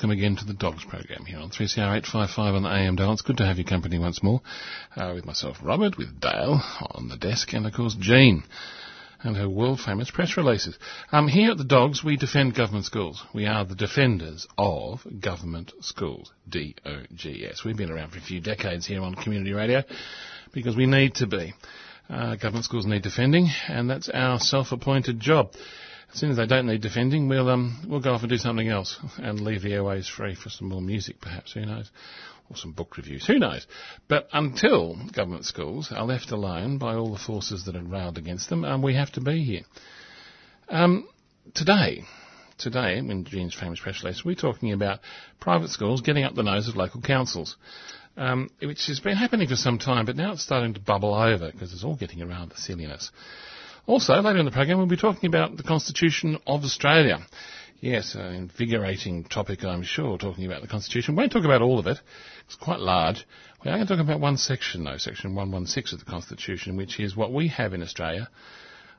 Welcome again to the Dogs program here on 3CR 855 on the AM dial. It's good to have your company once more uh, with myself, Robert, with Dale on the desk, and of course Jean and her world famous press releases. Um, here at the Dogs, we defend government schools. We are the defenders of government schools. D-O-G-S. We've been around for a few decades here on community radio because we need to be. Uh, government schools need defending, and that's our self-appointed job. As soon as they don't need defending, we'll um, we'll go off and do something else and leave the airways free for some more music, perhaps. Who knows? Or some book reviews. Who knows? But until government schools are left alone by all the forces that are railed against them, um, we have to be here. Um, today, today, in Jean's famous press release, we're talking about private schools getting up the nose of local councils. Um, which has been happening for some time, but now it's starting to bubble over because it's all getting around the silliness. Also, later in the program, we'll be talking about the Constitution of Australia. Yes, an invigorating topic, I'm sure, talking about the Constitution. We won't talk about all of it. It's quite large. We are going to talk about one section, though, section 116 of the Constitution, which is what we have in Australia.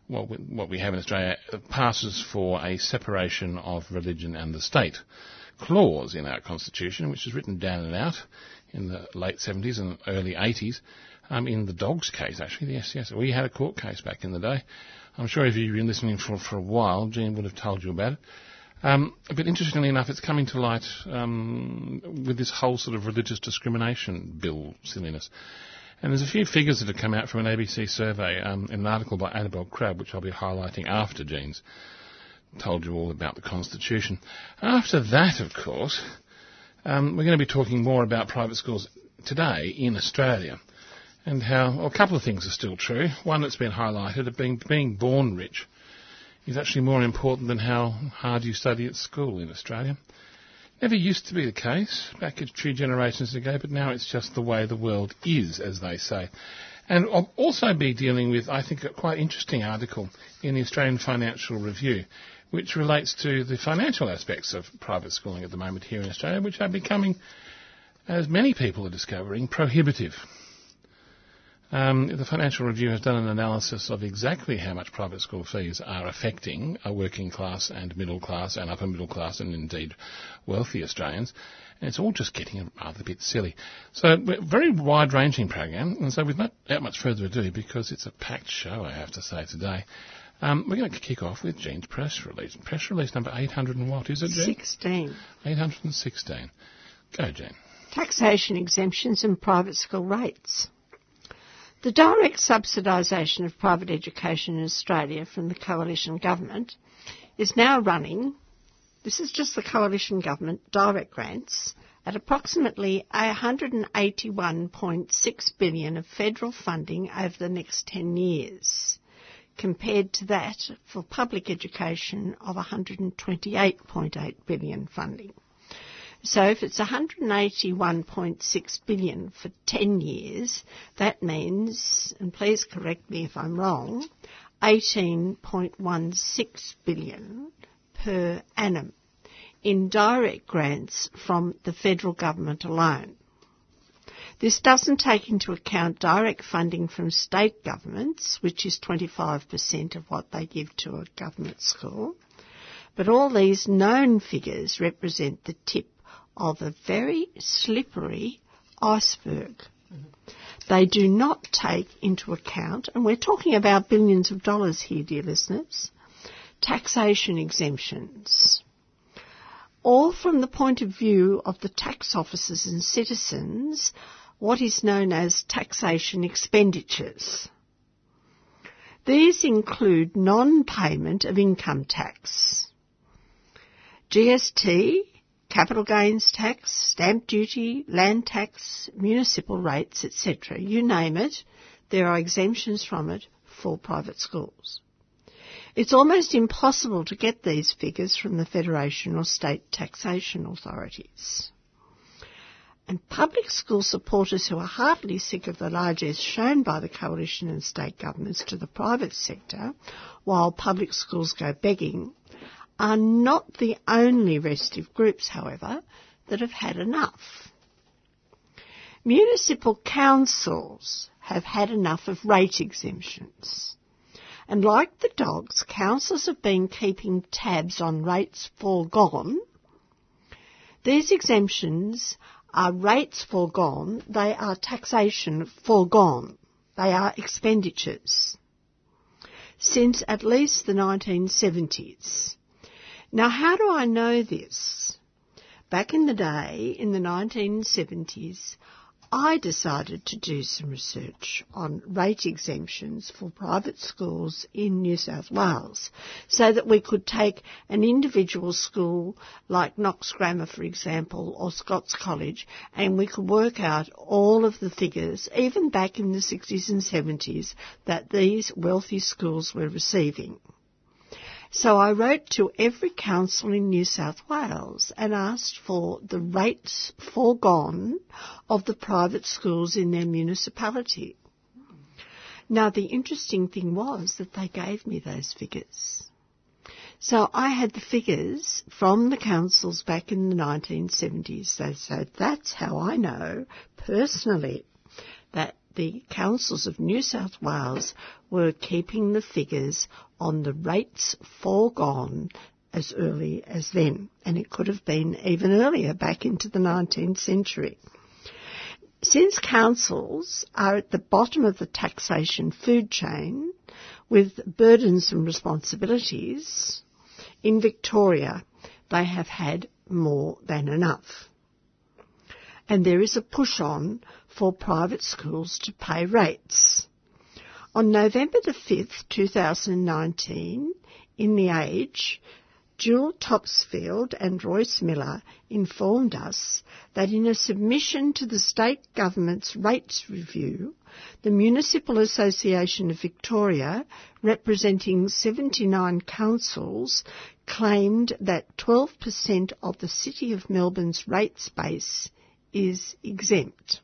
What we, what we have in Australia uh, passes for a separation of religion and the state clause in our Constitution, which is written down and out in the late 70s and early 80s. Um, in the dogs case, actually, yes, yes. We had a court case back in the day. I'm sure if you've been listening for, for a while, Jean would have told you about it. Um, but interestingly enough, it's coming to light um, with this whole sort of religious discrimination bill silliness. And there's a few figures that have come out from an ABC survey um, in an article by Annabel Crabb, which I'll be highlighting after Jean's told you all about the Constitution. After that, of course, um, we're going to be talking more about private schools today in Australia and how well, a couple of things are still true. One that's been highlighted of being being born rich is actually more important than how hard you study at school in Australia. Never used to be the case back few generations ago, but now it's just the way the world is, as they say. And I'll also be dealing with, I think, a quite interesting article in the Australian Financial Review, which relates to the financial aspects of private schooling at the moment here in Australia, which are becoming, as many people are discovering, prohibitive. Um, the Financial Review has done an analysis of exactly how much private school fees are affecting a working class and middle class and upper middle class and indeed wealthy Australians. And it's all just getting rather a rather bit silly. So, very wide ranging program. And so, without much further ado, because it's a packed show, I have to say today, um, we're going to kick off with Jean's press release. Press release number 800 and what is it, Jean? 16. 816. Go, Jean. Taxation exemptions and private school rates. The direct subsidisation of private education in Australia from the coalition government is now running, this is just the coalition government direct grants, at approximately 181.6 billion of federal funding over the next 10 years, compared to that for public education of 128.8 billion funding. So if it's 181.6 billion for 10 years, that means, and please correct me if I'm wrong, 18.16 billion per annum in direct grants from the federal government alone. This doesn't take into account direct funding from state governments, which is 25% of what they give to a government school. But all these known figures represent the tip of a very slippery iceberg. They do not take into account, and we're talking about billions of dollars here, dear listeners, taxation exemptions. All from the point of view of the tax officers and citizens, what is known as taxation expenditures. These include non-payment of income tax, GST, capital gains tax, stamp duty, land tax, municipal rates, etc. You name it, there are exemptions from it for private schools. It's almost impossible to get these figures from the federation or state taxation authorities. And public school supporters who are heartily sick of the largesse shown by the coalition and state governments to the private sector, while public schools go begging, are not the only restive groups, however, that have had enough. Municipal councils have had enough of rate exemptions. And like the dogs, councils have been keeping tabs on rates foregone. These exemptions are rates foregone, they are taxation foregone, they are expenditures since at least the 1970s. Now, how do I know this? Back in the day, in the 1970s, I decided to do some research on rate exemptions for private schools in New South Wales so that we could take an individual school like Knox Grammar, for example, or Scots College, and we could work out all of the figures, even back in the 60s and 70s, that these wealthy schools were receiving. So I wrote to every council in New South Wales and asked for the rates foregone of the private schools in their municipality. Now the interesting thing was that they gave me those figures. So I had the figures from the councils back in the 1970s. So, that's how I know personally the councils of New South Wales were keeping the figures on the rates foregone as early as then, and it could have been even earlier, back into the 19th century. Since councils are at the bottom of the taxation food chain with burdens and responsibilities, in Victoria they have had more than enough. And there is a push on for private schools to pay rates. On November the 5th, 2019, in The Age, Jewel Topsfield and Royce Millar informed us that in a submission to the state government's rates review, the Municipal Association of Victoria, representing 79 councils, claimed that 12% of the City of Melbourne's rates base is exempt.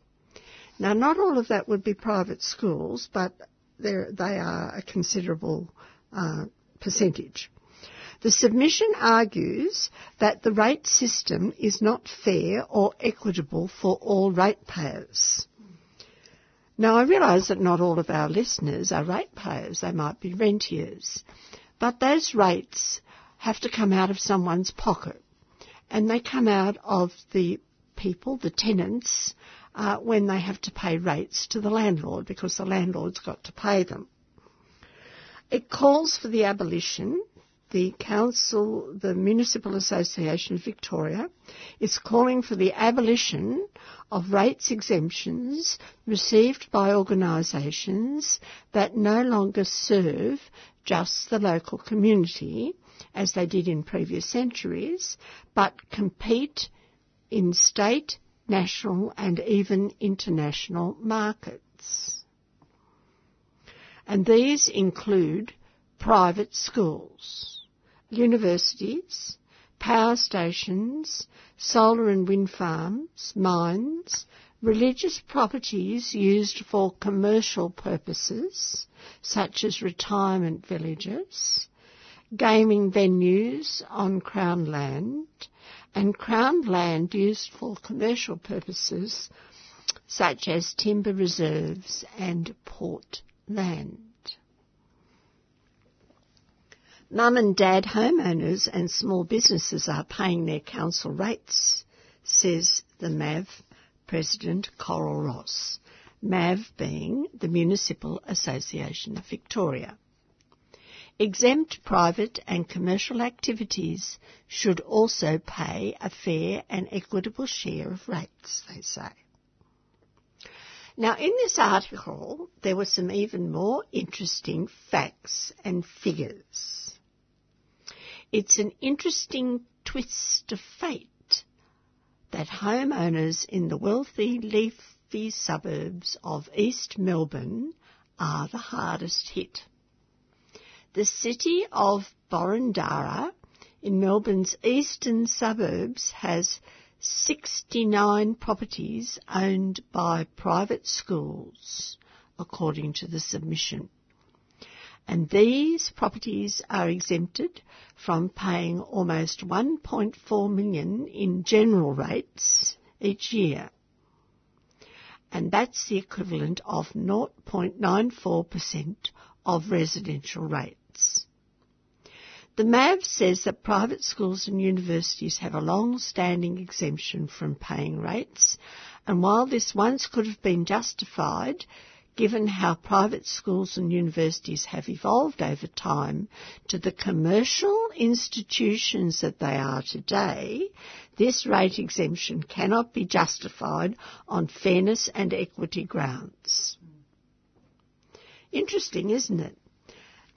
Now, not all of that would be private schools, but they are a considerable uh, percentage. The submission argues that the rate system is not fair or equitable for all ratepayers. Now, I realise that not all of our listeners are ratepayers, they might be rentiers, but those rates have to come out of someone's pocket, and they come out of the people, the tenants, uh, when they have to pay rates to the landlord because the landlord's got to pay them. It calls for the abolition. The council, the Municipal Association of Victoria, is calling for the abolition of rates exemptions received by organisations that no longer serve just the local community, as they did in previous centuries, but compete in state, national and even international markets. And these include private schools, universities, power stations, solar and wind farms, mines, religious properties used for commercial purposes, such as retirement villages, gaming venues on Crown land, and Crown land used for commercial purposes such as timber reserves and port land. Mum and dad homeowners and small businesses are paying their council rates, says the MAV President Coral Ross. MAV being the Municipal Association of Victoria. Exempt private and commercial activities should also pay a fair and equitable share of rates, they say. Now, in this article, there were some even more interesting facts and figures. It's an interesting twist of fate that homeowners in the wealthy, leafy suburbs of East Melbourne are the hardest hit. The city of Boroondara in Melbourne's eastern suburbs has 69 properties owned by private schools, according to the submission. And these properties are exempted from paying almost 1.4 million in general rates each year. And that's the equivalent of 0.94% of residential rates. The MAV says that private schools and universities have a long-standing exemption from paying rates, and while this once could have been justified, given how private schools and universities have evolved over time to the commercial institutions that they are today, this rate exemption cannot be justified on fairness and equity grounds. Interesting, isn't it?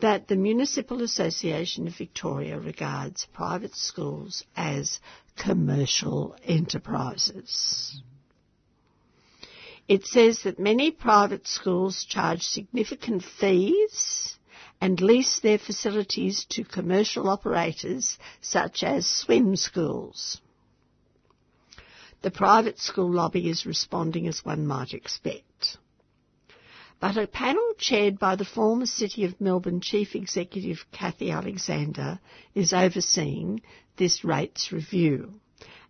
That the Municipal Association of Victoria regards private schools as commercial enterprises. It says that many private schools charge significant fees and lease their facilities to commercial operators such as swim schools. The private school lobby is responding as one might expect. But a panel chaired by the former City of Melbourne Chief Executive Kathy Alexander is overseeing this rates review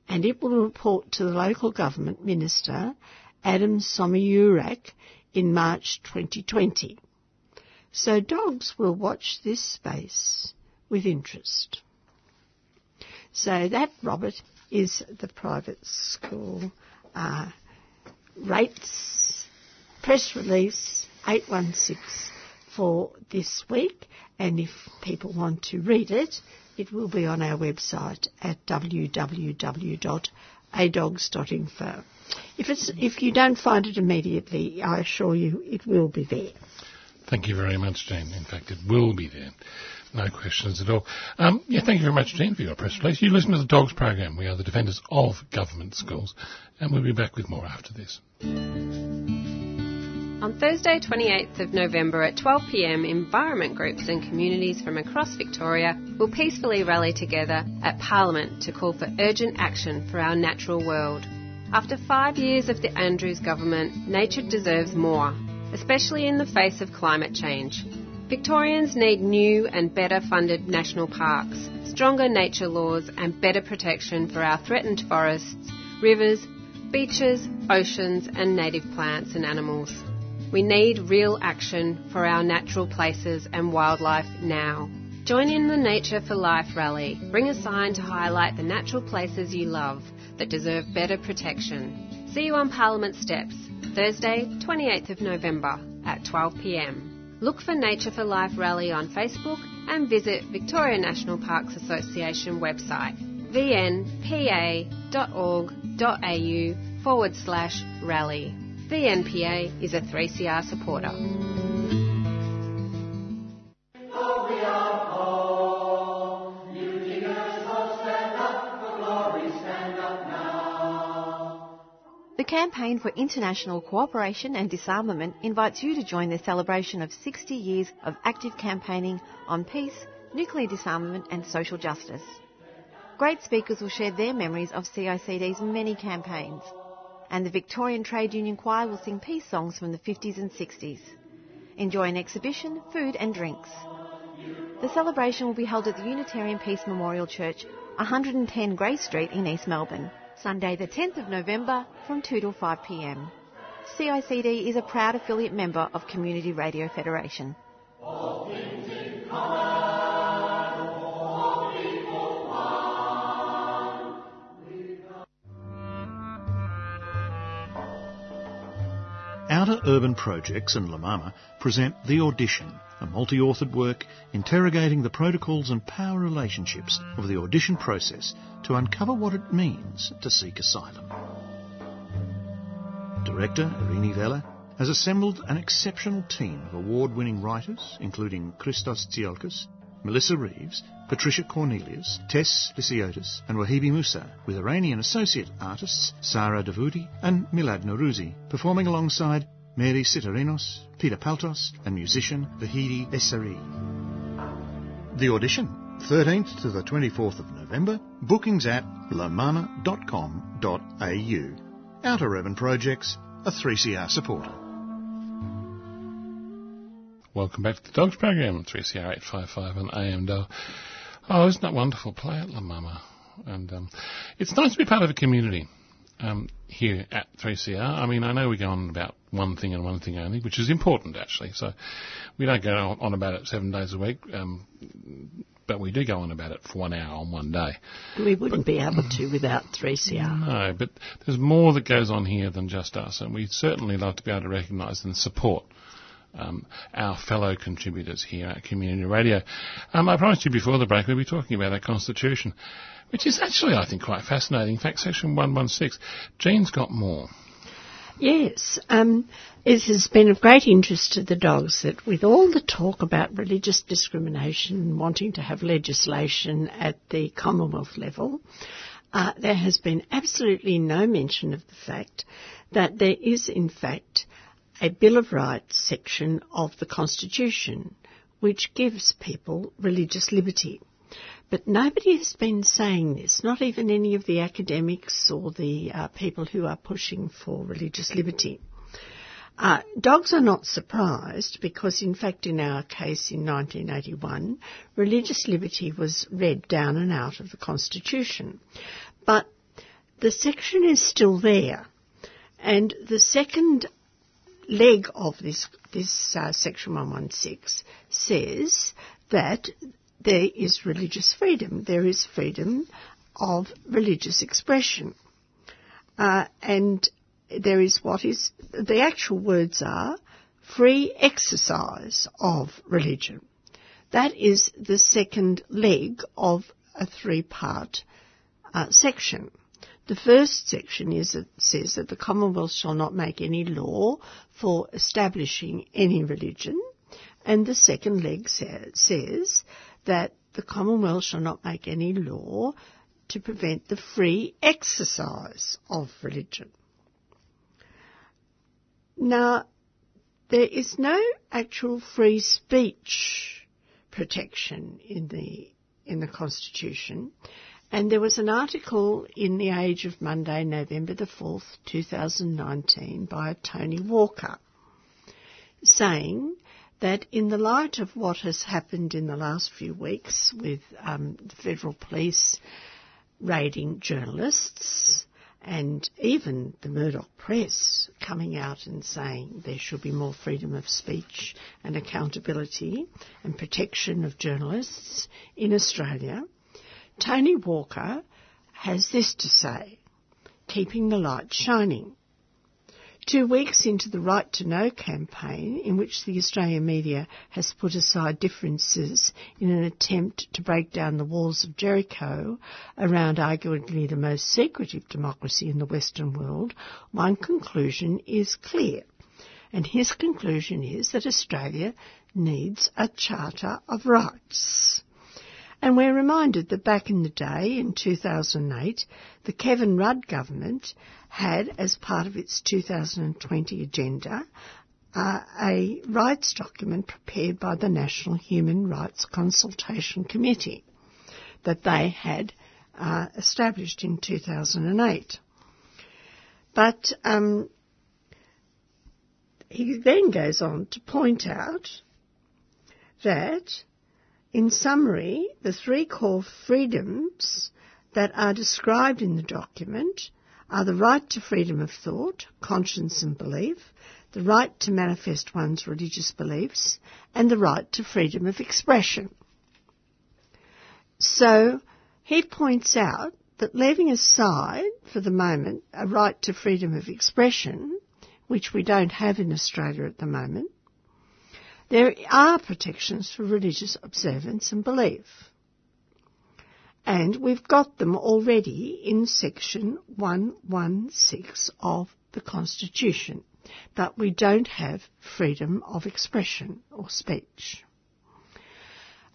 and it will report to the local government minister Adam Somyurek in March 2020. So dogs will watch this space with interest. So that, Robert, is the private school uh, rates press release 816 for this week. And if people want to read it, it will be on our website at www.adogs.info. If it's if you don't find it immediately, I assure you it will be there. Thank you very much, Jane. In fact, it will be there. No questions at all. Um, yeah, thank you very much, Jane, for your press release. You listen to the Dogs program. We are the defenders of government schools, and we'll be back with more after this. On Thursday, 28th of November at 12pm, environment groups and communities from across Victoria will peacefully rally together at Parliament to call for urgent action for our natural world. After five years of the Andrews government, nature deserves more, especially in the face of climate change. Victorians need new and better funded national parks, stronger nature laws, and better protection for our threatened forests, rivers, beaches, oceans, and native plants and animals. We need real action for our natural places and wildlife now. Join in the Nature for Life rally. Bring a sign to highlight the natural places you love that deserve better protection. See you on Parliament Steps, Thursday, 28th of November at 12pm. Look for Nature for Life rally on Facebook and visit Victoria National Parks Association website vnpa.org.au forward slash rally. VNPA is a 3CR supporter. The Campaign for International Cooperation and Disarmament invites you to join the celebration of 60 years of active campaigning on peace, nuclear disarmament and social justice. Great speakers will share their memories of CICD's many campaigns, and the Victorian Trade Union Choir will sing peace songs from the 50s and 60s. Enjoy an exhibition, food and drinks. The celebration will be held at the Unitarian Peace Memorial Church, 110 Grey Street in East Melbourne. Sunday the 10th of November from 2 till 5 pm. CICD is a proud affiliate member of Community Radio Federation. Outer Urban Projects and La Mama present The Audition, a multi-authored work interrogating the protocols and power relationships of the audition process to uncover what it means to seek asylum. Director Irini Vella has assembled an exceptional team of award-winning writers, including Christos Tsiolkas, Melissa Reeves, Patricia Cornelius, Tess Lysiotis and Wahibi Musa, with Iranian associate artists Sara Davuti and Milad Norouzi, performing alongside Mary Sitarenos, Peter Paltos and musician Vahidi Essari. The audition, 13th to the 24th of November, bookings at lamama.com.au. Outer Urban Projects, a 3CR supporter. Welcome back to the Dogs Program, 3CR 855 on AM Dial. Oh, isn't that wonderful? Play at La Mama. And um, it's nice to be part of a community um, here at 3CR. I mean, I know we go on about one thing and one thing only, which is important actually. So we don't go on about it seven days a week. Um, but we do go on about it for one hour on one day. We wouldn't but, be able to without 3CR. No, but there's more that goes on here than just us, and we certainly love to be able to recognise and support um, our fellow contributors here at Community Radio. Um, I promised you before the break we'd be talking about our Constitution, which is actually, I think, quite fascinating. In fact, Section 116, Jean's got more. Yes, um, it has been of great interest to the dogs that with all the talk about religious discrimination, and wanting to have legislation at the Commonwealth level, uh, there has been absolutely no mention of the fact that there is, in fact, a Bill of Rights section of the Constitution which gives people religious liberty. But nobody has been saying this, not even any of the academics or the uh, people who are pushing for religious liberty. Uh, dogs are not surprised because, in fact, in our case in 1981, religious liberty was read down and out of the Constitution. But the section is still there. And the second leg of this, this uh, section 116 says that there is religious freedom. There is freedom of religious expression. Uh, and there is what is, the actual words are free exercise of religion. That is the second leg of a three part uh, section. The first section is, says that the Commonwealth shall not make any law for establishing any religion. And the second leg sa- says that the Commonwealth shall not make any law to prevent the free exercise of religion. Now, there is no actual free speech protection in the in the Constitution, and there was an article in The Age of Monday, November the 4th, 2019, by Tony Walker, saying that in the light of what has happened in the last few weeks with um, the federal police raiding journalists and even the Murdoch press coming out and saying there should be more freedom of speech and accountability and protection of journalists in Australia, Tony Walker has this to say, keeping the light shining. Two weeks into the Right to Know campaign, in which the Australian media has put aside differences in an attempt to break down the walls of Jericho around arguably the most secretive democracy in the Western world, one conclusion is clear. And his conclusion is that Australia needs a Charter of Rights. And we're reminded that back in the day, in 2008, the Kevin Rudd government had, as part of its 2020 agenda, uh, a rights document prepared by the National Human Rights Consultation Committee that they had uh, established in 2008. But um, he then goes on to point out that in summary, the three core freedoms that are described in the document are the right to freedom of thought, conscience and belief, the right to manifest one's religious beliefs, and the right to freedom of expression. So he points out that leaving aside for the moment a right to freedom of expression, which we don't have in Australia at the moment, there are protections for religious observance and belief. And we've got them already in section 116 of the Constitution. But we don't have freedom of expression or speech.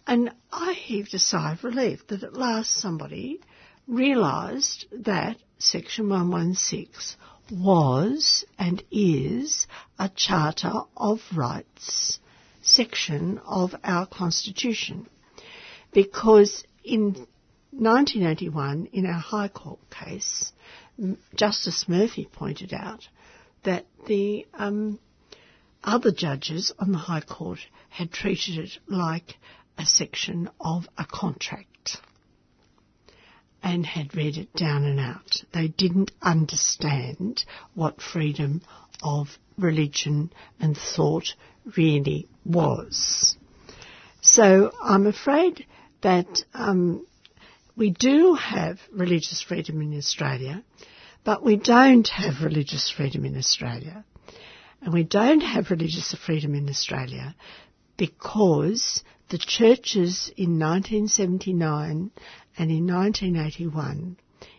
And I heaved a sigh of relief that at last somebody realised that section 116 was and is a Charter of Rights section of our Constitution. Because in 1981, in our High Court case, Justice Murphy pointed out that the um, other judges on the High Court had treated it like a section of a contract and had read it down and out. They didn't understand what freedom of religion and thought really was. So I'm afraid that um, we do have religious freedom in Australia, but we don't have religious freedom in Australia. And we don't have religious freedom in Australia because the churches in 1979 and in 1981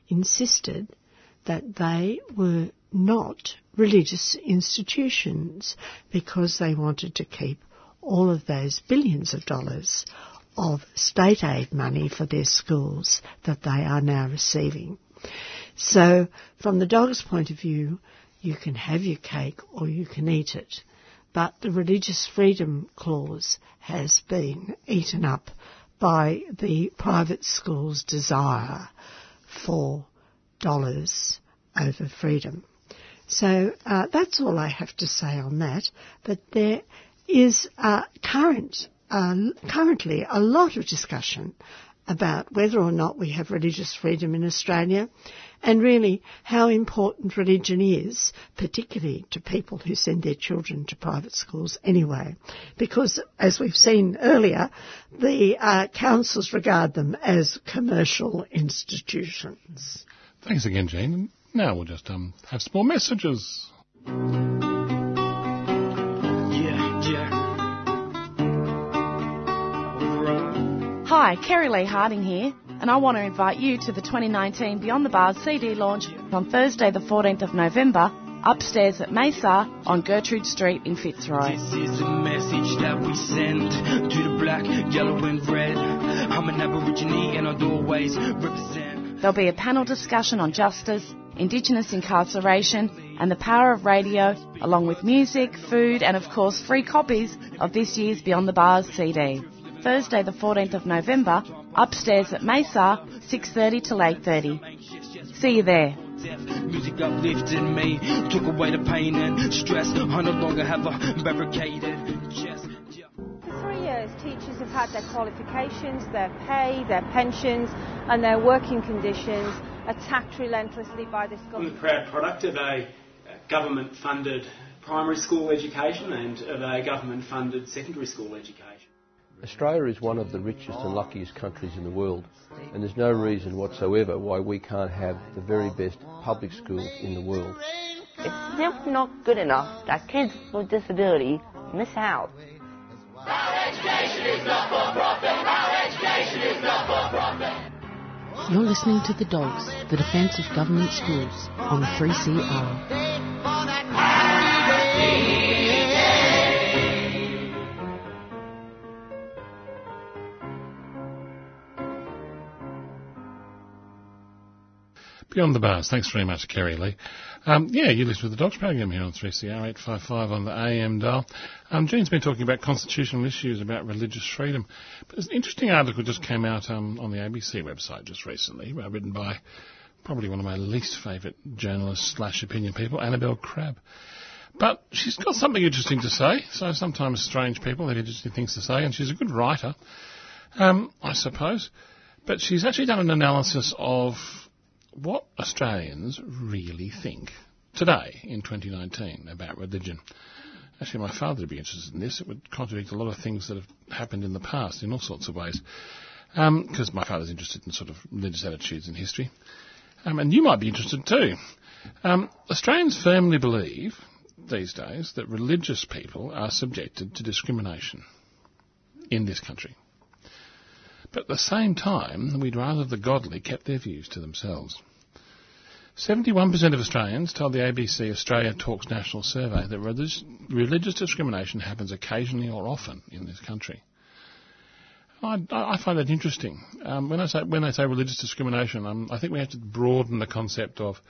insisted that they were not religious institutions because they wanted to keep all of those billions of dollars of state aid money for their schools that they are now receiving. So, from the dog's point of view, you can have your cake or you can eat it. But the religious freedom clause has been eaten up by the private school's desire for dollars over freedom. So uh, that's all I have to say on that. But there is uh, current, uh, currently a lot of discussion about whether or not we have religious freedom in Australia and really how important religion is, particularly to people who send their children to private schools anyway. Because, as we've seen earlier, the uh, councils regard them as commercial institutions. Thanks again, Jane. And Now we'll just um, have some more messages. Hi, Kerry Lee Harding here, and I want to invite you to the 2019 Beyond the Bars CD launch on Thursday, the 14th of November, upstairs at Mesa on Gertrude Street in Fitzroy. This is a message that we send to the black, yellow, and red. I'm an Aborigine, and our doorways represent. There'll be a panel discussion on justice, Indigenous incarceration, and the power of radio, along with music, food, and of course free copies of this year's Beyond the Bars CD. Thursday the 14th of November, upstairs at Mesa, 6.30 till 8.30. See you there. Music uplifted me, took away the pain and stress. I no longer have a barricaded chest. For three years, teachers have had their qualifications, their pay, their pensions, and their working conditions attacked relentlessly by this I'm government. the proud product of a uh, government funded primary school education and of a government funded secondary school education. Australia is one of the richest and luckiest countries in the world, and there's no reason whatsoever why we can't have the very best public schools in the world. It's simply not good enough that kids with disability miss out. You're listening to The Dogs, the defence of government schools on 3CR. Beyond the Bars. Thanks very much, Kerry Lee. Um, yeah, you listen to the Dogs program here on 3CR 855 on the AM dial. Um, Jean's been talking about constitutional issues, about religious freedom. But there's an interesting article just came out um, on the ABC website just recently, uh, written by probably one of my least favourite journalists slash opinion people, Annabel Crabb. But she's got something interesting to say. So sometimes strange people have interesting things to say, and she's a good writer, um, I suppose. But she's actually done an analysis of what Australians really think today in 2019 about religion. Actually, my father would be interested in this. It would contradict a lot of things that have happened in the past in all sorts of ways. Because my father's interested in sort of religious attitudes and history. Um, and you might be interested too. Um, Australians firmly believe these days that religious people are subjected to discrimination in this country. At the same time, we'd rather the godly kept their views to themselves. 71% of Australians told the ABC Australia Talks National Survey that religious, religious discrimination happens occasionally or often in this country. I, I find that interesting. Um, when I say when I say religious discrimination, um, I think we have to broaden the concept of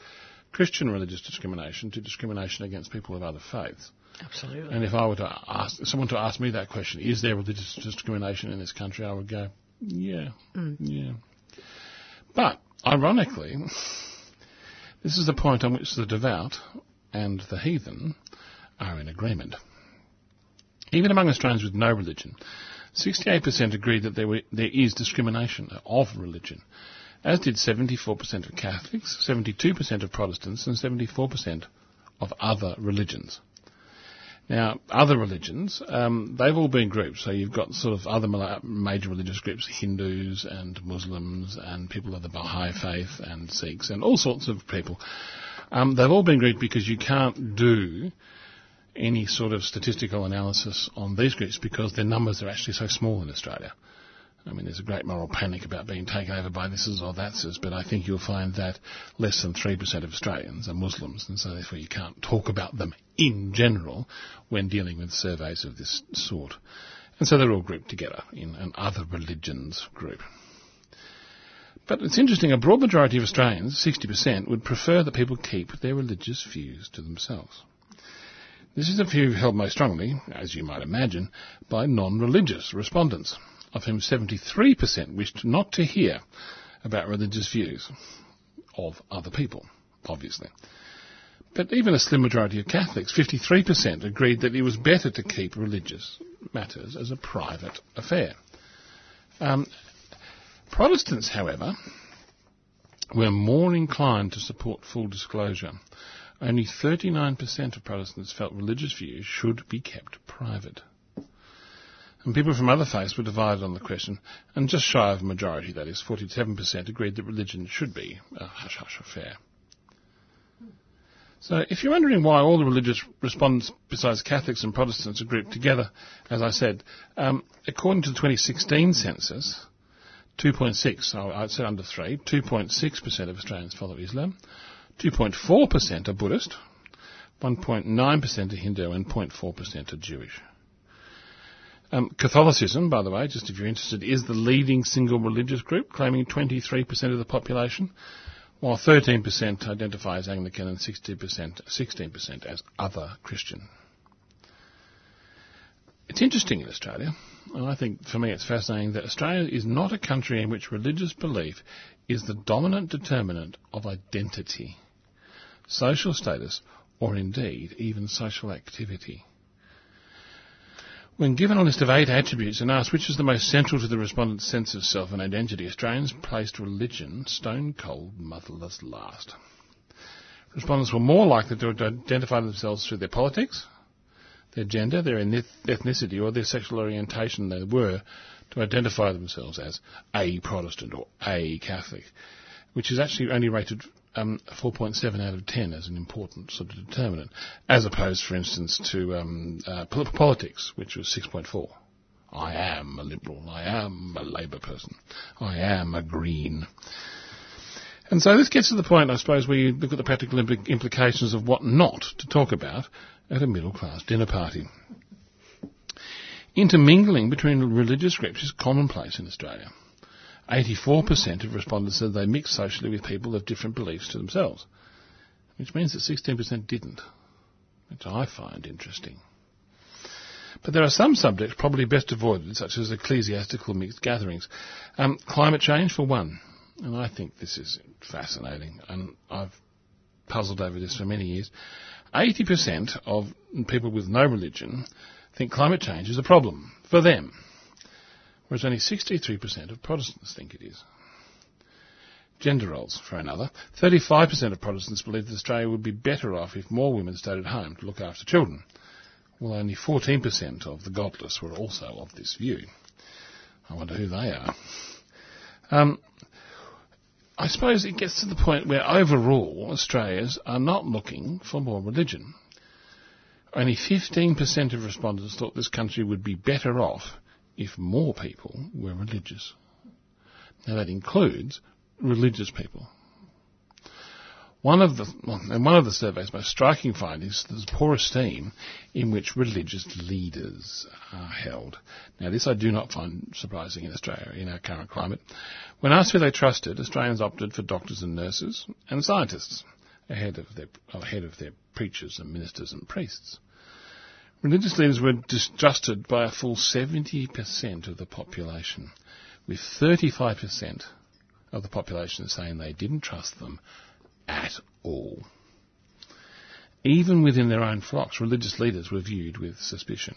Christian religious discrimination to discrimination against people of other faiths. Absolutely. And if I were to ask someone to ask me that question, is there religious discrimination in this country? I would go, yeah, Mm. yeah. But ironically, this is the point on which the devout and the heathen are in agreement. Even among Australians with no religion, 68% agreed that there, were, there is discrimination of religion, as did 74% of Catholics, 72% of Protestants, and 74% of other religions. Now, other religions, um, they've all been grouped. So you've got sort of other major religious groups, Hindus and Muslims and people of the Baha'i faith and Sikhs and all sorts of people. Um, they've all been grouped because you can't do any sort of statistical analysis on these groups because their numbers are actually so small in Australia. I mean, there's a great moral panic about being taken over by thises or thatses, but I think you'll find that less than 3% of Australians are Muslims, and so therefore you can't talk about them in general when dealing with surveys of this sort. And so they're all grouped together in an other religions group. But it's interesting, a broad majority of Australians, 60%, would prefer that people keep their religious views to themselves. This is a view held most strongly, as you might imagine, by non-religious respondents, of whom 73% wished not to hear about religious views of other people, obviously. But even a slim majority of Catholics, 53%, agreed that it was better to keep religious matters as a private affair. Um, Protestants, however, were more inclined to support full disclosure. Only 39% of Protestants felt religious views should be kept private. And people from other faiths were divided on the question, and just shy of a majority, that is, 47%, agreed that religion should be a hush-hush affair. So if you're wondering why all the religious respondents besides Catholics and Protestants are grouped together, as I said, um, according to the 2016 census, 2.6, so I'd say under 3, 2.6% of Australians follow Islam, 2.4% are Buddhist, 1.9% are Hindu, and 0.4% are Jewish. Um, Catholicism, by the way, just if you're interested, is the leading single religious group, claiming 23% of the population, while 13% identify as Anglican and 60%, 16% as other Christian. It's interesting in Australia, and I think for me it's fascinating that Australia is not a country in which religious belief is the dominant determinant of identity, social status, or indeed even social activity. When given a list of eight attributes and asked which is the most central to the respondent's sense of self and identity, Australians placed religion stone cold motherless last. Respondents were more likely to identify themselves through their politics, their gender, their ethnicity, or their sexual orientation they were to identify themselves as a Protestant or a Catholic, which is actually only rated um, 4.7 out of 10 as an important sort of determinant, as opposed, for instance, to um, uh, politics, which was 6.4. I am a liberal. I am a Labour person. I am a Green. And so this gets to the point, I suppose, where you look at the practical impl- implications of what not to talk about at a middle class dinner party. Intermingling between religious groups is commonplace in Australia. 84% of respondents said they mixed socially with people of different beliefs to themselves, which means that 16% didn't, which I find interesting. But there are some subjects probably best avoided, such as ecclesiastical mixed gatherings. Um, climate change, for one, and I think this is fascinating, and I've puzzled over this for many years. 80% of people with no religion think climate change is a problem for them, whereas only 63% of Protestants think it is. Gender roles, for another. 35% of Protestants believe that Australia would be better off if more women stayed at home to look after children, while only 14% of the godless were also of this view. I wonder who they are. Um, I suppose it gets to the point where overall Australians are not looking for more religion. only 15% of respondents thought this country would be better off if more people were religious. Now that includes religious people. One of the and one of the survey's most striking findings is the poor esteem in which religious leaders are held. Now, this I do not find surprising in Australia in our current climate. When asked who they trusted, Australians opted for doctors and nurses and scientists ahead of their ahead of their preachers and ministers and priests. Religious leaders were distrusted by a full 70% of the population, with 35% of the population saying they didn't trust them at all. Even within their own flocks, religious leaders were viewed with suspicion.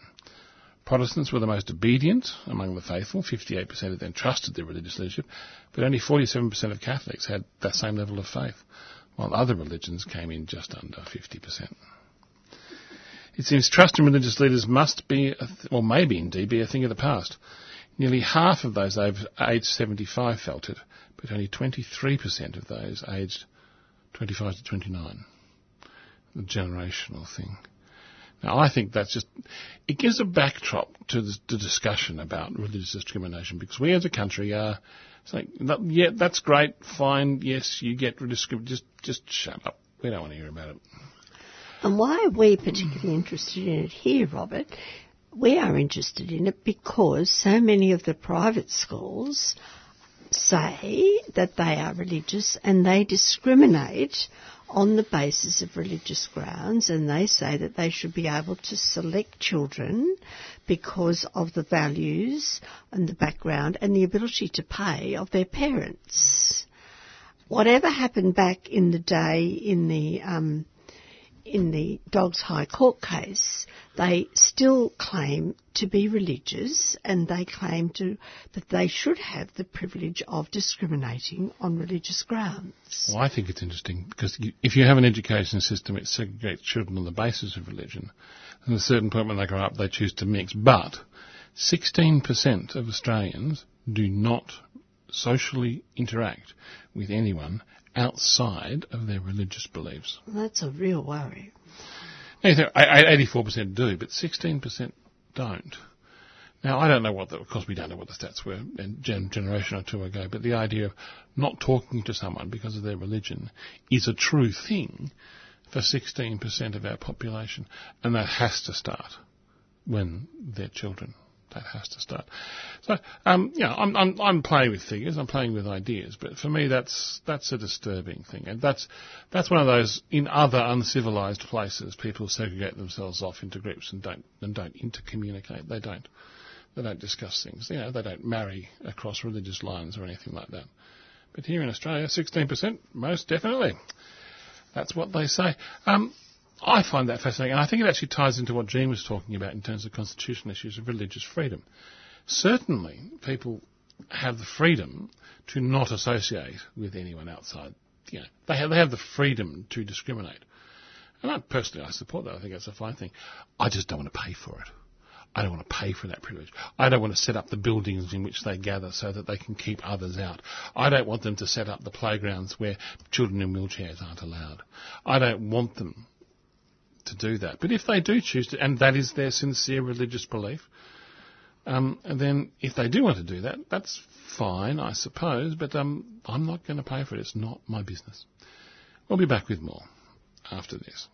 Protestants were the most obedient among the faithful, 58% of them trusted their religious leadership, but only 47% of Catholics had that same level of faith, while other religions came in just under 50%. It seems trust in religious leaders must be, th- or maybe indeed, be a thing of the past. Nearly half of those aged 75 felt it, but only 23% of those aged 25 to 29. The generational thing. Now, I think that's just, it gives a backdrop to the, the discussion about religious discrimination because we as a country are saying, yeah, that's great, fine, yes, you get discrimination, just, just shut up. We don't want to hear about it. And why are we particularly interested in it here, Robert? We are interested in it because so many of the private schools say that they are religious and they discriminate on the basis of religious grounds and they say that they should be able to select children because of the values and the background and the ability to pay of their parents. Whatever happened back in the day in the um, in the Dogs High Court case, they still claim to be religious and they claim to, that they should have the privilege of discriminating on religious grounds. Well, I think it's interesting because you, if you have an education system that segregates children on the basis of religion, at a certain point when they grow up they choose to mix. But 16% of Australians do not socially interact with anyone outside of their religious beliefs. That's a real worry. 84% do, but 16% don't. Now, I don't know what the, of course we don't know what the stats were a gen, generation or two ago, but the idea of not talking to someone because of their religion is a true thing for 16% of our population, and that has to start when they're children that has to start. So, um, yeah, I'm, I'm, I'm playing with figures, I'm playing with ideas, but for me that's, that's a disturbing thing. And that's, that's one of those, in other uncivilized places, people segregate themselves off into groups and don't, and don't intercommunicate. They don't. They don't discuss things. You know, they don't marry across religious lines or anything like that. But here in Australia, 16%, most definitely. That's what they say. Um, I find that fascinating, and I think it actually ties into what Jean was talking about in terms of constitutional issues of religious freedom. Certainly, people have the freedom to not associate with anyone outside. You know, they have, they have the freedom to discriminate. And I personally, I support that. I think that's a fine thing. I just don't want to pay for it. I don't want to pay for that privilege. I don't want to set up the buildings in which they gather so that they can keep others out. I don't want them to set up the playgrounds where children in wheelchairs aren't allowed. I don't want them to do that. But if they do choose to, and that is their sincere religious belief, um, and then if they do want to do that, that's fine, I suppose, but um, I'm not going to pay for it. It's not my business. We'll be back with more after this.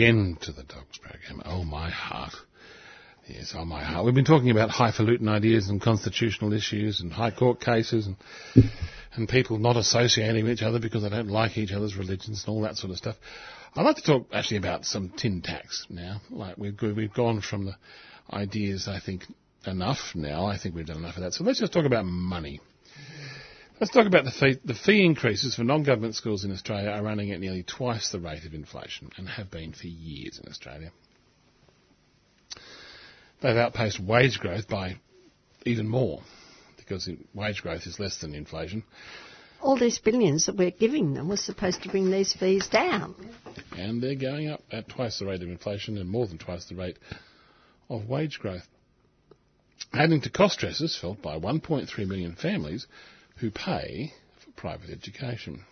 Again to the Dogs program. Oh, my heart. Yes, oh my heart. We've been talking about highfalutin ideas and constitutional issues and high court cases and and people not associating with each other because they don't like each other's religions and all that sort of stuff. I'd like to talk actually about some tin tax now. Like we've we've gone from the ideas, I think, enough now. I think we've done enough of that. So let's just talk about money. Let's talk about the fee. The fee increases for non-government schools in Australia are running at nearly twice the rate of inflation and have been for years in Australia. They've outpaced wage growth by even more because wage growth is less than inflation. All these billions that we're giving them were supposed to bring these fees down. And they're going up at twice the rate of inflation and more than twice the rate of wage growth. Adding to cost stresses felt by 1.3 million families who pay for private education.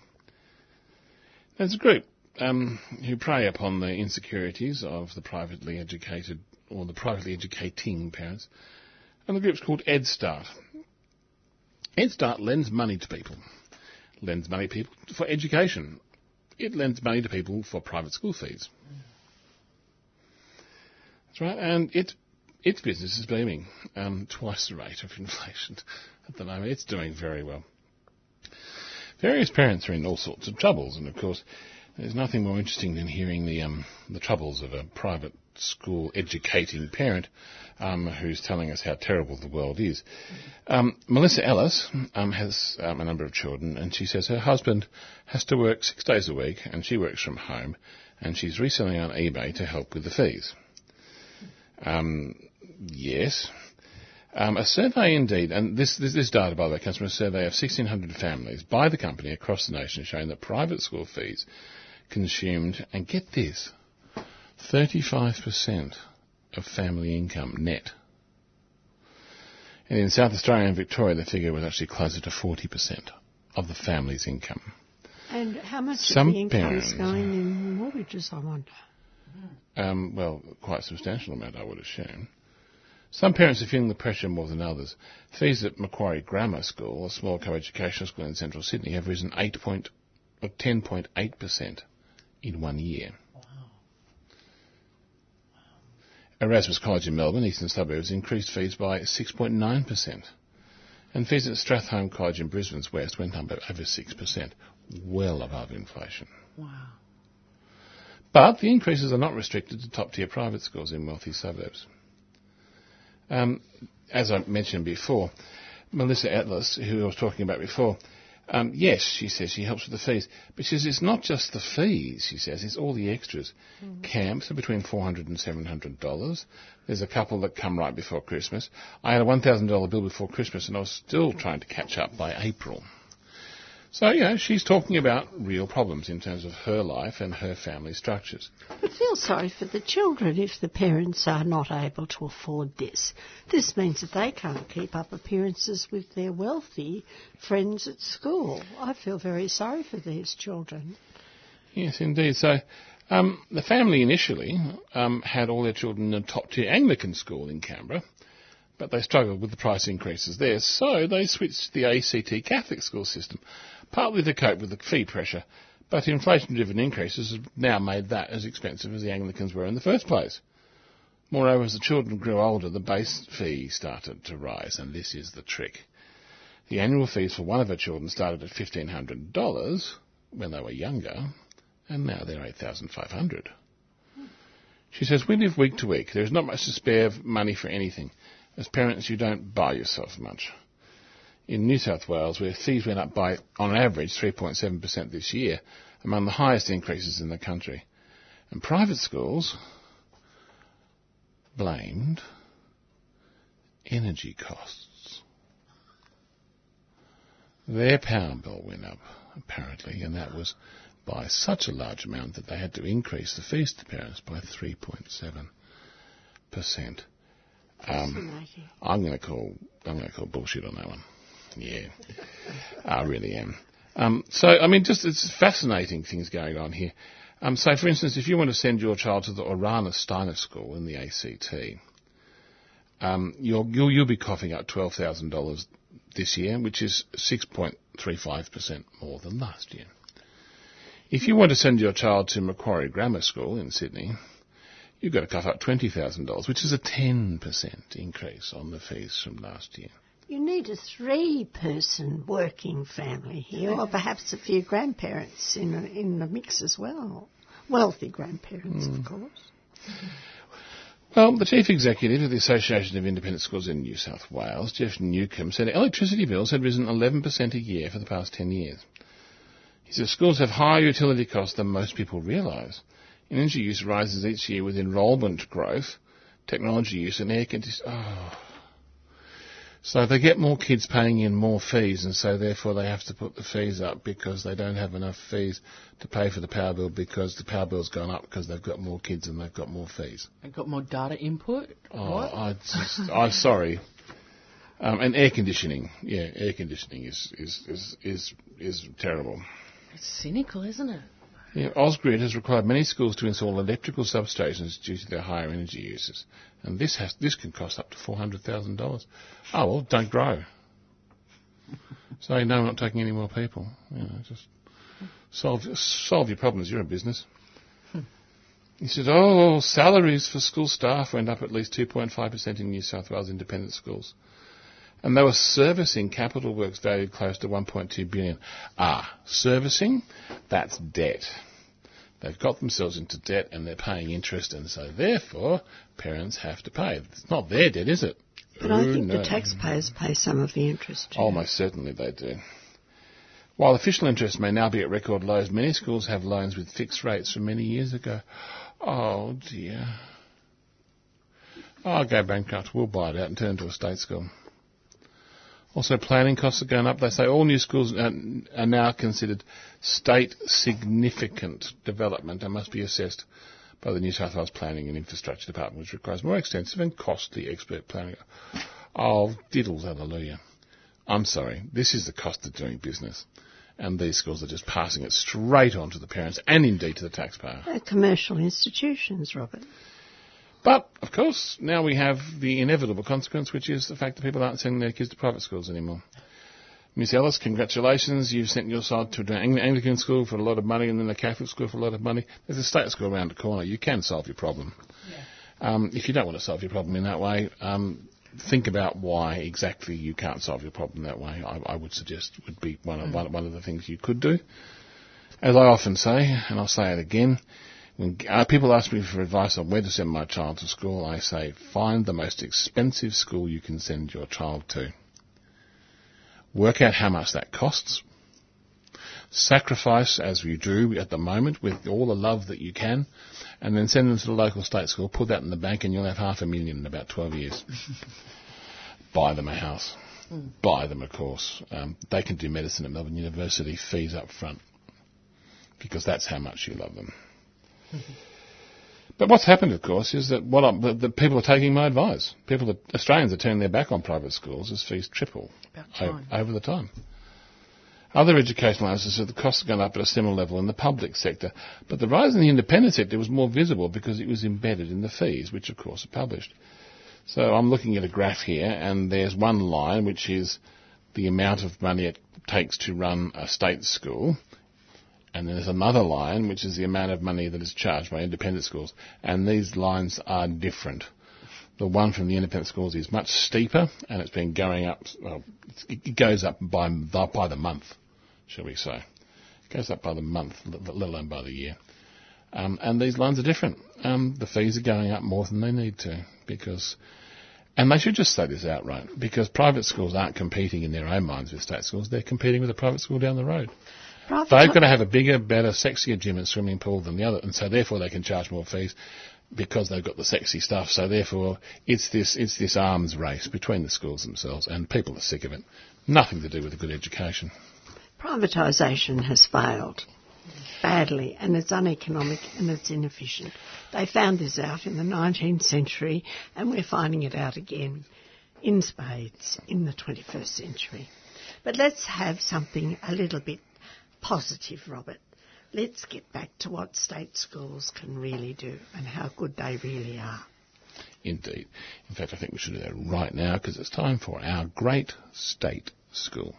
There's a group um, who prey upon the insecurities of the privately educated or the privately educating parents, and the group's called EdStart. EdStart lends money to people, lends money to people for education. It lends money to people for private school fees. That's right, and its its business is booming, um, twice the rate of inflation at the moment. It's doing very well. Various parents are in all sorts of troubles, and of course, there's nothing more interesting than hearing the um, the troubles of a private school educating parent um, who's telling us how terrible the world is. Um, Melissa Ellis um, has um, a number of children, and she says her husband has to work six days a week, and she works from home, and she's reselling on eBay to help with the fees. Um, yes. Um, a survey indeed, and this, this, this, data, by the way, comes from a survey of 1,600 families by the company across the nation showing that private school fees consumed, and get this, 35% of family income net. And in South Australia and Victoria, the figure was actually closer to 40% of the family's income. And how much Some of the income parents- is going in mortgages, I wonder? Um, well, quite a substantial amount, I would assume. Some parents are feeling the pressure more than others. Fees at Macquarie Grammar School, a small co-educational school in central Sydney, have risen 8 point, uh, or 10.8% in one year. Wow! Erasmus College in Melbourne, eastern suburbs, increased fees by 6.9%. And fees at Stuartholme College in Brisbane's west went up by over 6%, well above inflation. Wow. But the increases are not restricted to top tier private schools in wealthy suburbs. Um, as I mentioned before, Melissa Atlas, who I was talking about before, um, yes, she says she helps with the fees, but she says it's not just the fees. She says it's all the extras. Camps are between four hundred and seven hundred dollars. There's a couple that come right before Christmas. I had a one thousand dollar bill before Christmas, and I was still trying to catch up by April. So, you know, she's talking about real problems in terms of her life and her family structures. I feel sorry for the children if the parents are not able to afford this. This means that they can't keep up appearances with their wealthy friends at school. I feel very sorry for these children. Yes, indeed. So, um, the family initially um, had all their children in a top tier Anglican school in Canberra, but they struggled with the price increases there, so they switched to the ACT Catholic school system, partly to cope with the fee pressure. But inflation driven increases have now made that as expensive as the Anglicans were in the first place. Moreover, as the children grew older, the base fee started to rise, and this is the trick. The annual fees for one of her children started at $1,500 when they were younger, and now they're 8,500. She says, We live week to week. There is not much to spare of money for anything. As parents, you don't buy yourself much. In New South Wales, where fees went up by, on average, 3.7% this year, among the highest increases in the country. And private schools blamed energy costs. Their power bill went up, apparently, and that was by such a large amount that they had to increase the fees to parents by 3.7%. Um, I'm going to call I'm going to call bullshit on that one. Yeah, I really am. Um, so I mean, just it's fascinating things going on here. Um, so, for instance, if you want to send your child to the Orana Steiner School in the ACT, um, you'll, you'll you'll be coughing up twelve thousand dollars this year, which is six point three five percent more than last year. If you want to send your child to Macquarie Grammar School in Sydney, you've got to cough up $20,000, which is a 10% increase on the fees from last year. You need a three person working family here, or perhaps a few grandparents in, in the mix as well. Wealthy grandparents, mm. of course. Well, the Chief Executive of the Association of Independent Schools in New South Wales, Geoff Newcombe, said electricity bills had risen 11% a year for the past 10 years. He said schools have higher utility costs than most people realise. Energy use rises each year with enrolment growth, technology use and air conditioning. Oh. So they get more kids paying in more fees, and so therefore they have to put the fees up because they don't have enough fees to pay for the power bill because the power bill's gone up because they've got more kids and they've got more fees. They've got more data input. Oh, I just, I'm sorry. Um, and air conditioning, yeah, air conditioning is is is is, is terrible. It's cynical, isn't it? Yeah, Ausgrid has required many schools to install electrical substations due to their higher energy uses, and this has this can cost up to four hundred thousand dollars. Oh well, don't grow. Say no, we're not taking any more people. You know, just solve solve your problems. You're in business. He said, oh, salaries for school staff went up at least 2.5% in New South Wales independent schools and they were servicing capital works valued close to 1.2 billion. Ah, servicing? That's debt. They've got themselves into debt and they're paying interest, and so therefore parents have to pay. It's not their debt, is it? But Ooh, I think no. the taxpayers pay some of the interest. Too. Almost certainly they do. While official interest may now be at record lows, many schools have loans with fixed rates from many years ago. Oh dear. I'll go bankrupt. We'll buy it out and turn it into a state school. Also, planning costs are going up. They say all new schools are now considered state significant development and must be assessed by the New South Wales Planning and Infrastructure Department, which requires more extensive and costly expert planning. Oh, diddles, hallelujah. I'm sorry. This is the cost of doing business. And these schools are just passing it straight on to the parents and indeed to the taxpayer. They're commercial institutions, Robert. But, of course, now we have the inevitable consequence, which is the fact that people aren't sending their kids to private schools anymore. Miss Ellis, congratulations. You've sent your child to an Anglican school for a lot of money and then a Catholic school for a lot of money. There's a state school around the corner. You can solve your problem. Yeah. Um, if you don't want to solve your problem in that way, um, think about why exactly you can't solve your problem that way. I, I would suggest would be one of, mm. one, one of the things you could do. As I often say, and I'll say it again, when uh, people ask me for advice on where to send my child to school, I say find the most expensive school you can send your child to. Work out how much that costs. Sacrifice, as you do at the moment, with all the love that you can, and then send them to the local state school, put that in the bank, and you'll have half a million in about 12 years. Buy them a house. Mm. Buy them a course. Um, they can do medicine at Melbourne University, fees up front, because that's how much you love them. But what's happened, of course, is that what the, the, people are taking my advice. People, Australians are turning their back on private schools as fees triple over, over the time. Other educational analysts said the costs have gone up at a similar level in the public sector, but the rise in the independent sector was more visible because it was embedded in the fees, which of course are published. So I'm looking at a graph here, and there's one line which is the amount of money it takes to run a state school, and then there's another line, which is the amount of money that is charged by independent schools. And these lines are different. The one from the independent schools is much steeper, and it's been going up. Well, it goes up by the, by the month, shall we say? It goes up by the month, let alone by the year. Um, and these lines are different. Um, the fees are going up more than they need to because, and they should just say this outright because private schools aren't competing in their own minds with state schools. They're competing with a private school down the road. They've got to have a bigger, better, sexier gym and swimming pool than the other, and so therefore they can charge more fees because they've got the sexy stuff. So therefore, it's this it's this arms race between the schools themselves, and people are sick of it. Nothing to do with a good education. Privatisation has failed badly, and it's uneconomic and it's inefficient. They found this out in the 19th century, and we're finding it out again in spades in the 21st century. But let's have something a little bit positive, Robert. Let's get back to what state schools can really do and how good they really are. Indeed. In fact, I think we should do that right now because it's time for our great state school.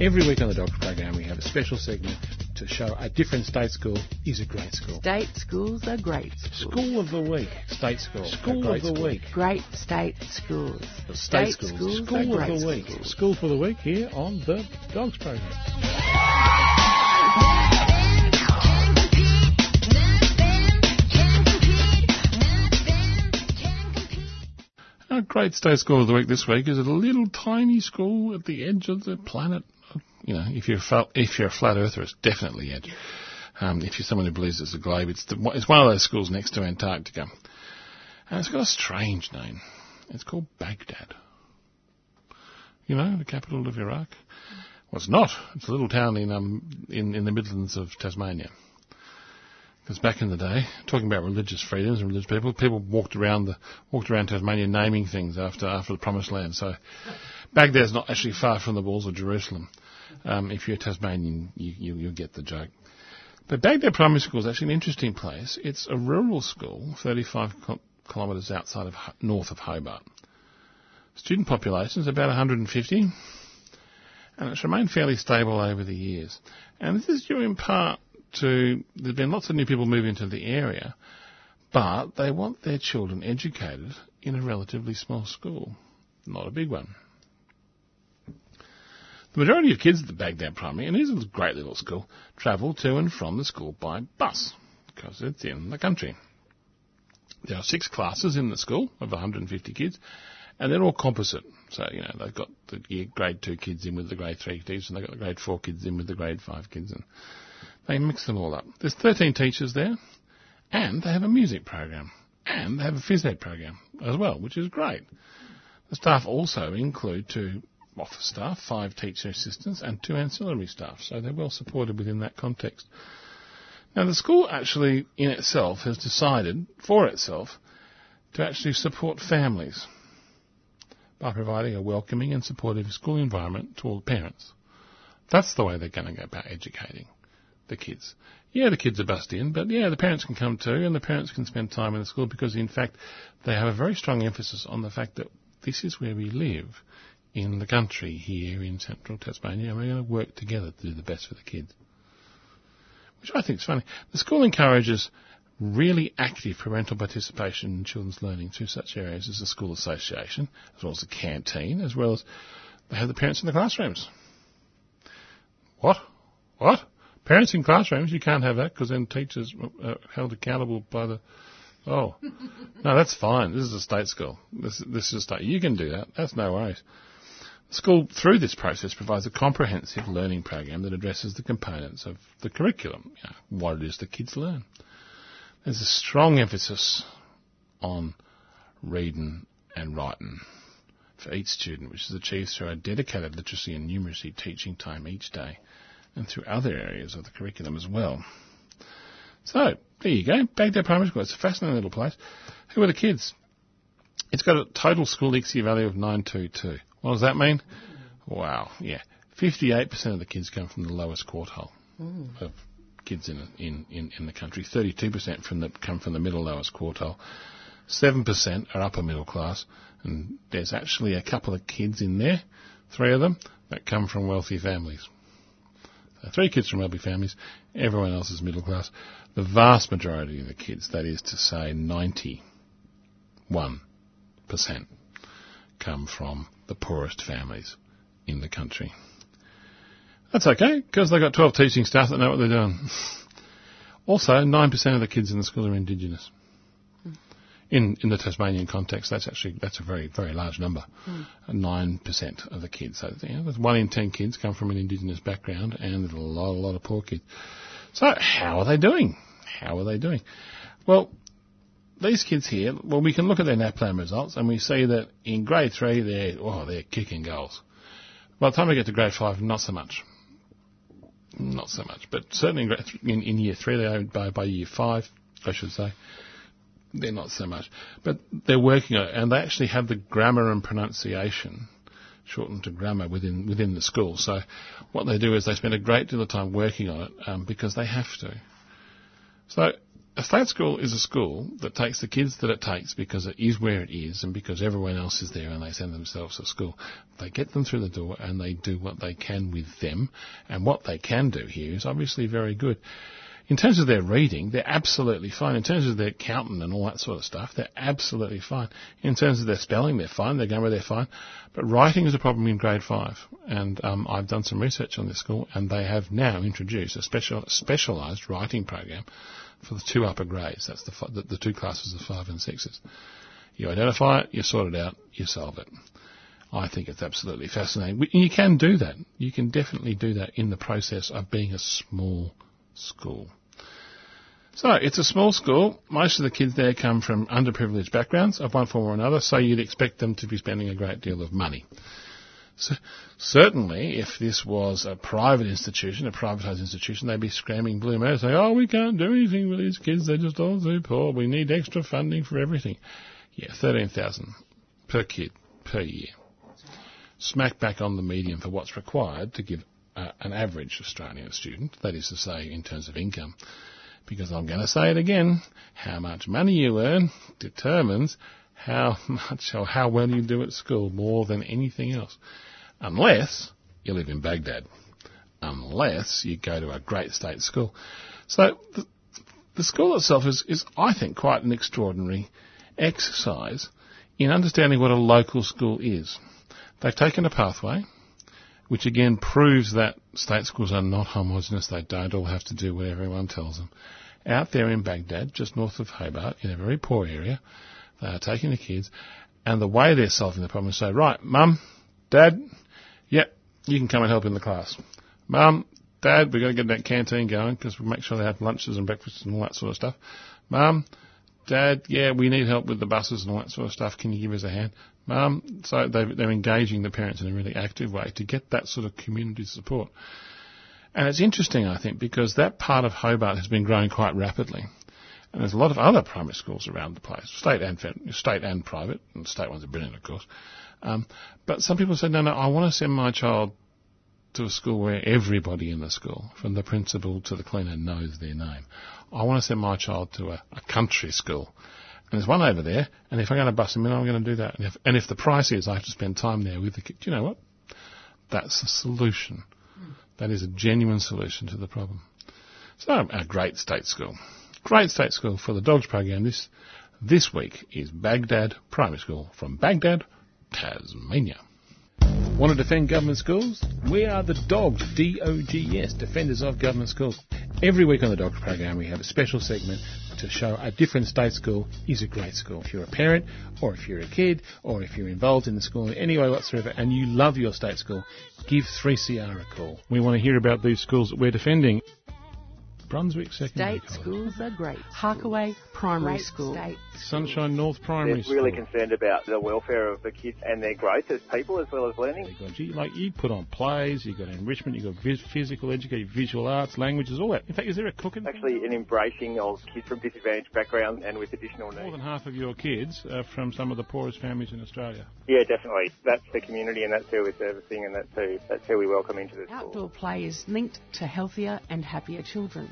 Every week on the Doctor Program, we have a special segment to show a different state school is a great school. State schools are great schools. School of the week, state school. School of the school. week. Great state schools. State, schools. School are of great the week. schools. School for the week here on the Dogs program. Our great state school of the week this week is a little tiny school at the edge of the planet. You know, if you're if you're a flat earther, it's definitely edge. Um, if you're someone who believes it's a globe, it's the, it's one of those schools next to Antarctica, and it's got a strange name. It's called Baghdad. You know, the capital of Iraq. Well, it's not. It's a little town in um in, in the Midlands of Tasmania. Because back in the day, talking about religious freedoms and religious people, people walked around the walked around Tasmania naming things after after the Promised Land. So Baghdad's not actually far from the walls of Jerusalem. Um, if you're a Tasmanian, you, you you'll get the joke. But Baghdad Primary School is actually an interesting place. It's a rural school, 35 kilometres outside of north of Hobart. Student population is about 150, and it's remained fairly stable over the years. And this is due in part to there's been lots of new people moving into the area, but they want their children educated in a relatively small school, not a big one. The majority of kids at the Baghdad Primary, and it is a great little school, travel to and from the school by bus because it's in the country. There are six classes in the school of 150 kids, and they're all composite. So, you know, they've got the grade two kids in with the grade three kids, and they've got the grade four kids in with the grade five kids, and they mix them all up. There's 13 teachers there, and they have a music program, and they have a phys ed program as well, which is great. The staff also include two office staff, five teacher assistants, and two ancillary staff, so they're well supported within that context. Now, the school actually, in itself, has decided for itself to actually support families by providing a welcoming and supportive school environment to all parents. That's the way they're going to go about educating the kids. Yeah, the kids are bussed in, but yeah, the parents can come too, and the parents can spend time in the school because, in fact, they have a very strong emphasis on the fact that this is where we live in the country here in central Tasmania, and we're going to work together to do the best for the kids. Which I think is funny. The school encourages really active parental participation in children's learning through such areas as the school association, as well as the canteen, as well as they have the parents in the classrooms. What? What? Parents in classrooms? You can't have that because then teachers are held accountable by the. Oh, no, that's fine. This is a state school. This this is a state. You can do that. That's no worries. School, through this process, provides a comprehensive learning program that addresses the components of the curriculum. You know, what it is the kids learn. There's a strong emphasis on reading and writing for each student, which is achieved through a dedicated literacy and numeracy teaching time each day and through other areas of the curriculum as well. So, there you go. Baghdad Primary School. It's a fascinating little place. Who are the kids? It's got a total school ICSEA value of 922. What does that mean? Wow, yeah. 58% of the kids come from the lowest quartile Mm. of kids in, in, in, in the country. 32% from the, come from the middle lowest quartile. 7% are upper middle class. And there's actually a couple of kids in there, three of them, that come from wealthy families. So three kids from wealthy families, everyone else is middle class. The vast majority of the kids, that is to say 91%, come from the poorest families in the country. That's okay, because they've got 12 teaching staff that know what they're doing. also, 9% of the kids in the school are Indigenous. In, in the Tasmanian context, that's actually, that's a very, very large number. Hmm. Nine percent of the kids. So, you know, there's one in ten kids come from an Indigenous background and there's a lot, a lot of poor kids. So, how are they doing? How are they doing? Well, these kids here, well, we can look at their NAPLAN results and we see that in grade three, they're, oh, they're kicking goals. By the time we get to grade five, not so much. Not so much. But certainly in, in, in year three, they are by, by year five, I should say, they're not so much. But they're working on it and they actually have the grammar and pronunciation shortened to grammar within, within the school. So what they do is they spend a great deal of time working on it um, because they have to. So a state school is a school that takes the kids that it takes because it is where it is and because everyone else is there and they send themselves to school. They get them through the door and they do what they can with them. And what they can do here is obviously very good. In terms of their reading, they're absolutely fine. In terms of their counting and all that sort of stuff, they're absolutely fine. In terms of their spelling, they're fine. Their grammar, they're fine. But writing is a problem in grade five. And um, I've done some research on this school, and they have now introduced a special specialised writing program for the two upper grades. That's the, the, the two classes of five and sixes. You identify it, you sort it out, you solve it. I think it's absolutely fascinating. You can do that. You can definitely do that in the process of being a small school. So it's a small school. Most of the kids there come from underprivileged backgrounds of one form or another, so you'd expect them to be spending a great deal of money. Certainly, if this was a private institution, a privatised institution, they'd be screaming blue mad, saying, "Oh, we can't do anything with these kids; they're just all too poor. We need extra funding for everything." Yeah, thirteen thousand per kid per year. Smack back on the median for what's required to give uh, an average Australian student, that is to say, in terms of income. Because I'm going to say it again, how much money you earn determines how much or how well you do at school more than anything else. Unless you live in Baghdad. Unless you go to a great state school. So the, the school itself is, is, I think, quite an extraordinary exercise in understanding what a local school is. They've taken a pathway, which again proves that state schools are not homogenous. They don't all have to do what everyone tells them. Out there in Baghdad, just north of Hobart, in a very poor area, they are taking the kids, and the way they're solving the problem is say, right, mum, dad, yep, you can come and help in the class. Mum, dad, we've got to get that canteen going because we make sure they have lunches and breakfasts and all that sort of stuff. Mum, dad, yeah, we need help with the buses and all that sort of stuff. Can you give us a hand? Mum, so they're engaging the parents in a really active way to get that sort of community support. And it's interesting, I think, because that part of Hobart has been growing quite rapidly. And there's a lot of other primary schools around the place, state and state and private, and state ones are brilliant, of course. Um, but some people say, no, no, I want to send my child to a school where everybody in the school, from the principal to the cleaner, knows their name. I want to send my child to a, a country school. And there's one over there, and if I'm going to bus them in, I'm going to do that. And if, and if the price is I have to spend time there with the kid, you know what? That's a solution. That is a genuine solution to the problem. So, a great state school. Great state school for the dogs program this this week is Baghdad Primary School from Baghdad, Tasmania. Want to defend government schools? We are the Dogs, D-O-G-S, Defenders of Government Schools. Every week on the Dogs program we have a special segment to show a different state school is a great school. If you're a parent, or if you're a kid, or if you're involved in the school in any way whatsoever, and you love your state school, give 3CR a call. We want to hear about these schools that we're defending. Brunswick Secondary State schools are great. Harkaway Primary Great School. state. Sunshine North Primary They're really School. concerned about the welfare of the kids and their growth as people as well as learning. You got, like you put on plays, you've got enrichment, you've got vis- physical education, visual arts, languages, all that. In fact, is there a cooking? Actually, an embracing of kids from disadvantaged backgrounds and with additional needs. More than half of your kids are from some of the poorest families in Australia. Yeah, definitely. That's the community and that's who we're servicing and that's who, that's who we welcome into the school. Outdoor play is linked to healthier and happier children.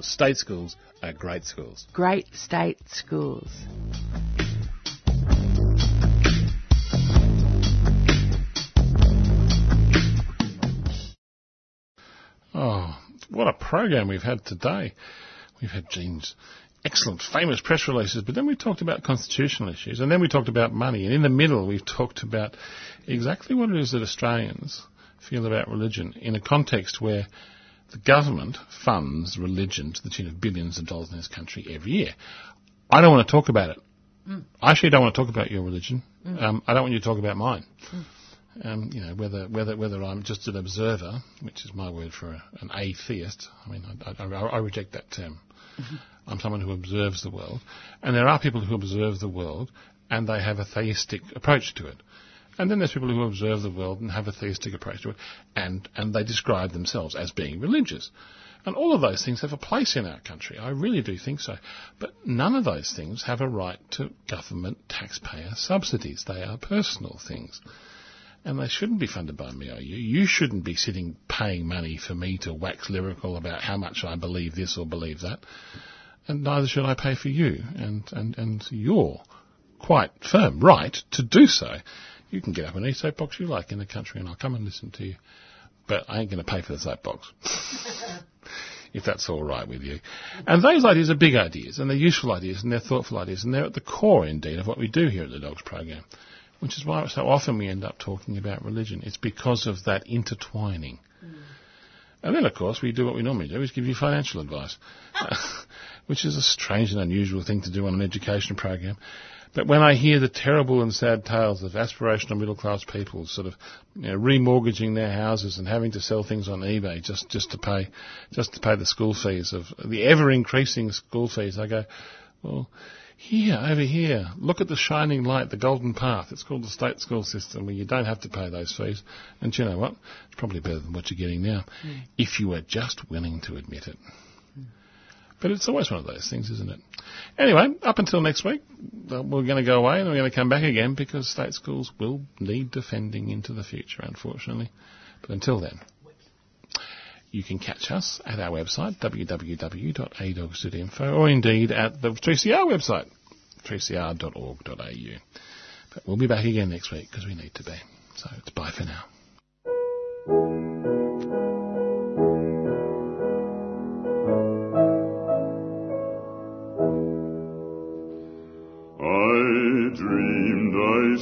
State schools are great schools. Great state schools. Oh, what a program we've had today. We've had Jean's excellent, famous press releases, but then we talked about constitutional issues, and then we talked about money, and in the middle we've talked about exactly what it is that Australians feel about religion in a context where The government funds religion to the tune of billions of dollars in this country every year. I don't want to talk about it. Mm. I actually don't want to talk about your religion. Mm. Um, I don't want you to talk about mine. Mm. Um, you know, whether whether whether I'm just an observer, which is my word for a, an atheist. I mean, I, I, I reject that term. Mhm. I'm someone who observes the world, and there are people who observe the world and they have a theistic approach to it. And then there's people who observe the world and have a theistic approach to it, and, and they describe themselves as being religious. And all of those things have a place in our country. I really do think so. But none of those things have a right to government taxpayer subsidies. They are personal things. And they shouldn't be funded by me or you. You shouldn't be sitting paying money for me to wax lyrical about how much I believe this or believe that. And neither should I pay for you. And, and, and your quite firm right to do so. You can get up on any soapbox you like in the country and I'll come and listen to you. But I ain't going to pay for the soapbox. if that's all right with you. And those ideas are big ideas, and they're useful ideas, and they're thoughtful ideas, and they're at the core, indeed, of what we do here at the Dogs Program. Which is why so often we end up talking about religion. It's because of that intertwining. Mm. And then, of course, we do what we normally do, is give you financial advice, ah. which is a strange and unusual thing to do on an education program. But when I hear the terrible and sad tales of aspirational middle class people sort of you know, remortgaging their houses and having to sell things on eBay just, just to pay just to pay the school fees of the ever increasing school fees, I go, well, here, over here, look at the shining light, the golden path. It's called the state school system where you don't have to pay those fees. And you know what? It's probably better than what you're getting now. Mm. If you were just willing to admit it. But it's always one of those things, isn't it? Anyway, up until next week, uh, we're going to go away and we're going to come back again because state schools will need defending into the future, unfortunately. But until then, you can catch us at our website, www.adogs.info, or indeed at the 3CR website, 3cr.org.au. But we'll be back again next week because we need to be. So it's bye for now.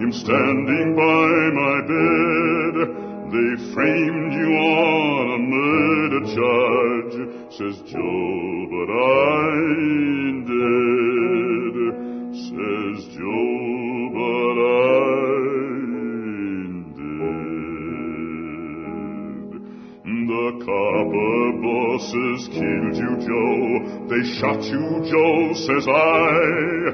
am standing by my bed, they framed you on a murder charge, says Joe, but I ain't dead, says Joe, but I ain't dead. The copper bosses killed you, Joe. They shot you, Joe, says I.